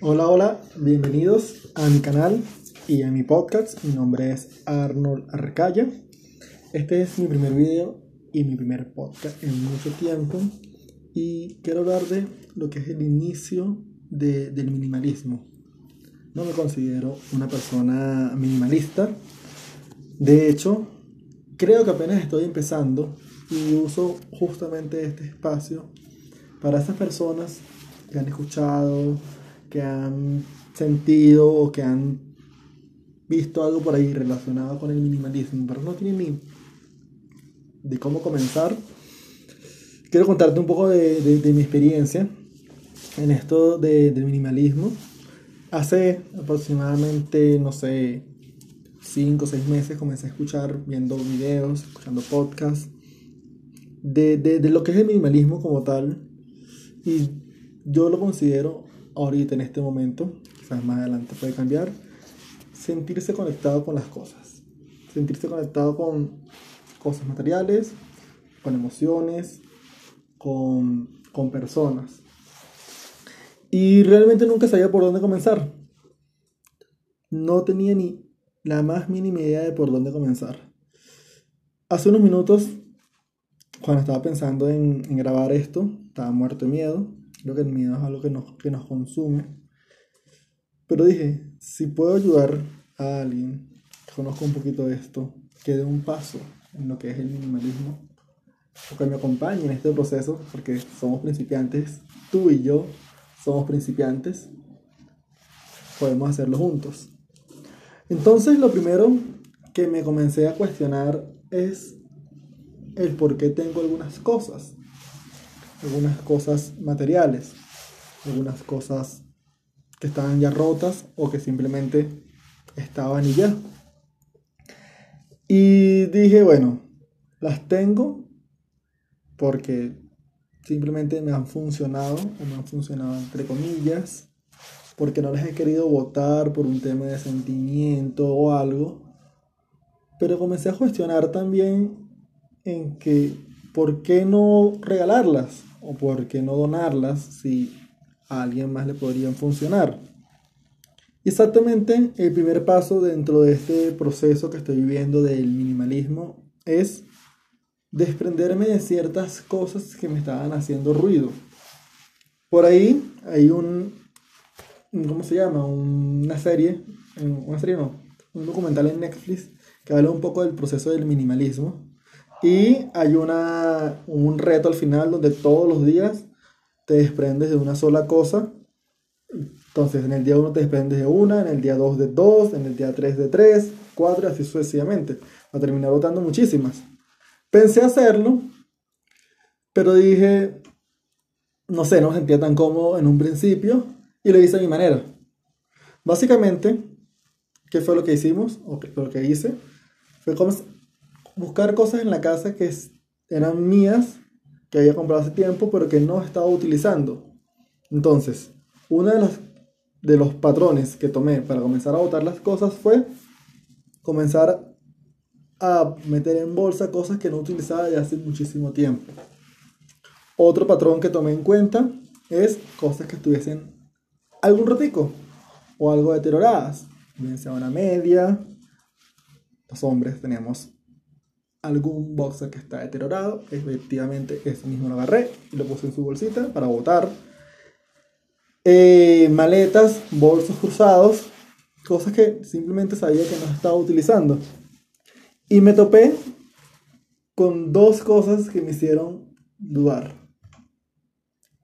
Hola, hola, bienvenidos a mi canal y a mi podcast. Mi nombre es Arnold Arcaya. Este es mi primer video y mi primer podcast en mucho tiempo. Y quiero hablar de lo que es el inicio de, del minimalismo. No me considero una persona minimalista. De hecho, creo que apenas estoy empezando y uso justamente este espacio para esas personas que han escuchado, que han sentido o que han visto algo por ahí relacionado con el minimalismo, pero no tienen ni de cómo comenzar. Quiero contarte un poco de, de, mi experiencia en esto de, del minimalismo. Hace aproximadamente, no sé, 5 o 6 meses comencé a escuchar, viendo videos, escuchando podcasts de, de, de lo que es el minimalismo como tal. Y yo lo considero ahorita en este momento, quizás más adelante puede cambiar, sentirse conectado con las cosas. Sentirse conectado con cosas materiales, con emociones, con, con personas. Y realmente nunca sabía por dónde comenzar. No tenía ni la más mínima idea de por dónde comenzar. Hace unos minutos, cuando estaba pensando en, en grabar esto, estaba muerto de miedo. Creo que el miedo es algo que nos, que nos consume. Pero dije, si puedo ayudar a alguien que conozca un poquito de esto, que dé un paso en lo que es el minimalismo, o que me acompañe en este proceso, porque somos principiantes, tú y yo somos principiantes, podemos hacerlo juntos. Entonces lo primero que me comencé a cuestionar es el por qué tengo algunas cosas algunas cosas materiales, algunas cosas que estaban ya rotas o que simplemente estaban y ya. Y dije, bueno, las tengo porque simplemente me han funcionado, o me han funcionado entre comillas, porque no les he querido votar por un tema de sentimiento o algo. Pero comencé a cuestionar también en que, ¿por qué no regalarlas? O por qué no donarlas si a alguien más le podrían funcionar. Exactamente el primer paso dentro de este proceso que estoy viviendo del minimalismo es desprenderme de ciertas cosas que me estaban haciendo ruido. Por ahí hay un, ¿cómo se llama? Una serie, una serie no, un documental en Netflix que habla un poco del proceso del minimalismo y hay una, un reto al final donde todos los días te desprendes de una sola cosa. Entonces, en el día 1 te desprendes de una, en el día 2 de dos, en el día 3 de tres, cuatro así sucesivamente. Va a terminar votando muchísimas. Pensé hacerlo, pero dije, no sé, no me sentía tan cómodo en un principio y lo hice a mi manera. Básicamente, ¿qué fue lo que hicimos? O lo que hice fue buscar cosas en la casa que eran mías, que había comprado hace tiempo, pero que no estaba utilizando. Entonces, uno de los, de los patrones que tomé para comenzar a botar las cosas fue comenzar a meter en bolsa cosas que no utilizaba desde hace muchísimo tiempo. Otro patrón que tomé en cuenta es cosas que estuviesen algún ratico o algo deterioradas, bien sea una media. Los hombres teníamos algún boxer que está deteriorado. Efectivamente, ese mismo lo agarré y lo puse en su bolsita para botar. Eh, maletas, bolsos cruzados, cosas que simplemente sabía que no estaba utilizando. Y me topé con dos cosas que me hicieron dudar.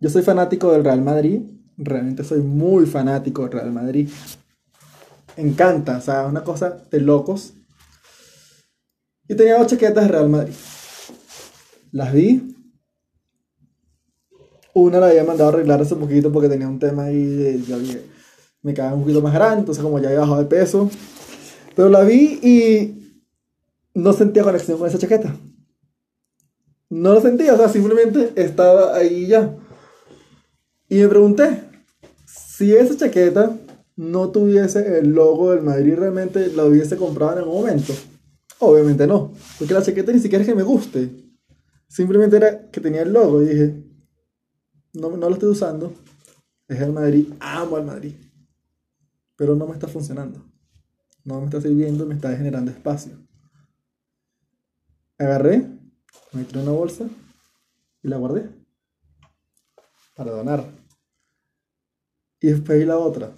Yo soy fanático del Real Madrid, realmente soy muy fanático del Real Madrid. Encanta, o sea, una cosa de locos. Y tenía dos chaquetas de Real Madrid. Las vi. Una la había mandado a arreglar hace poquito porque tenía un tema ahí de, me quedaba un poquito más grande, entonces como ya había bajado de peso. Pero la vi y no sentía conexión con esa chaqueta. No lo sentía, o sea, simplemente estaba ahí ya. Y me pregunté, si esa chaqueta no tuviese el logo del Madrid, realmente la hubiese comprado en algún momento. Obviamente no, porque la chaqueta ni siquiera es que me guste. Simplemente era que tenía el logo y dije, no, no lo estoy usando. es el Madrid, amo al Madrid, pero no me está funcionando, no me está sirviendo, me está generando espacio. Agarré, me metí una bolsa y la guardé para donar. Y después la otra,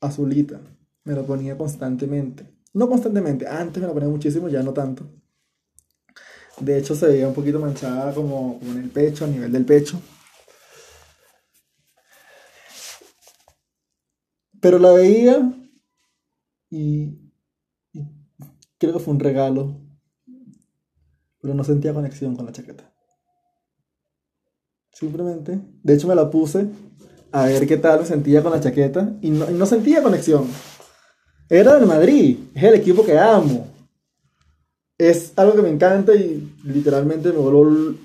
azulita, me la ponía constantemente. No constantemente, antes me la ponía muchísimo, ya no tanto. De hecho se veía un poquito manchada como, en el pecho, a nivel del pecho. Pero la veía y, y creo que fue un regalo, pero no sentía conexión con la chaqueta. Simplemente, de hecho me la puse a ver qué tal me sentía con la chaqueta y no, y no sentía conexión. Era del Madrid, es el equipo que amo. Es algo que me encanta y literalmente me vuelvo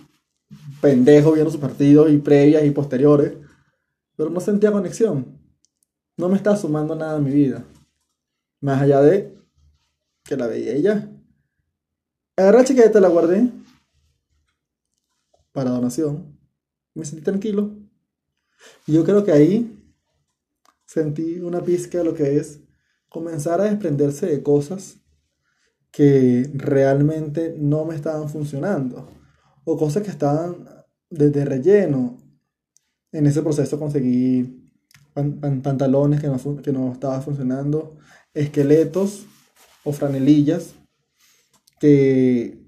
pendejo viendo sus partidos y previas y posteriores. Pero no sentía conexión. No me estaba sumando nada a mi vida. Más allá de que la veía ella. Agarré la chaqueta, la guardé para donación. Me sentí tranquilo. Y yo creo que ahí sentí una pizca de lo que es comenzar a desprenderse de cosas que realmente no me estaban funcionando o cosas que estaban desde relleno. En ese proceso conseguí pan- pan- pantalones que no, que no estaban funcionando, esqueletos o franelillas que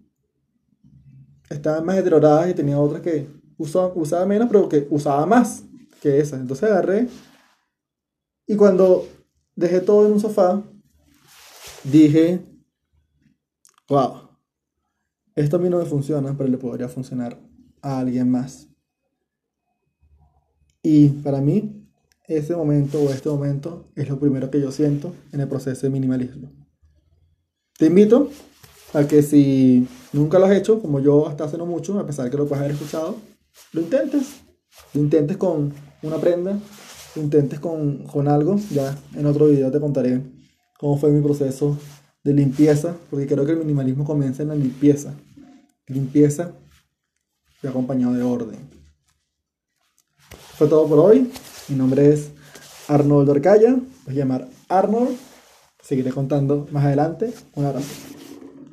estaban más deterioradas y tenía otras que usaba, usaba menos, pero que usaba más que esas. Entonces agarré y cuando dejé todo en un sofá, dije, wow, esto a mí no me funciona, pero le podría funcionar a alguien más. Y para mí, ese momento o este momento es lo primero que yo siento en el proceso de minimalismo. Te invito a que si nunca lo has hecho, como yo hasta hace no mucho, a pesar que lo puedes haber escuchado, lo intentes. Lo intentes con una prenda, intentes con, con algo. Ya en otro video te contaré cómo fue mi proceso de limpieza, porque creo que el minimalismo comienza en la limpieza. Limpieza y acompañado de orden. Fue todo por hoy. Mi nombre es Arnold Orcaya. Voy a llamar Arnold. Seguiré contando más adelante. Un abrazo.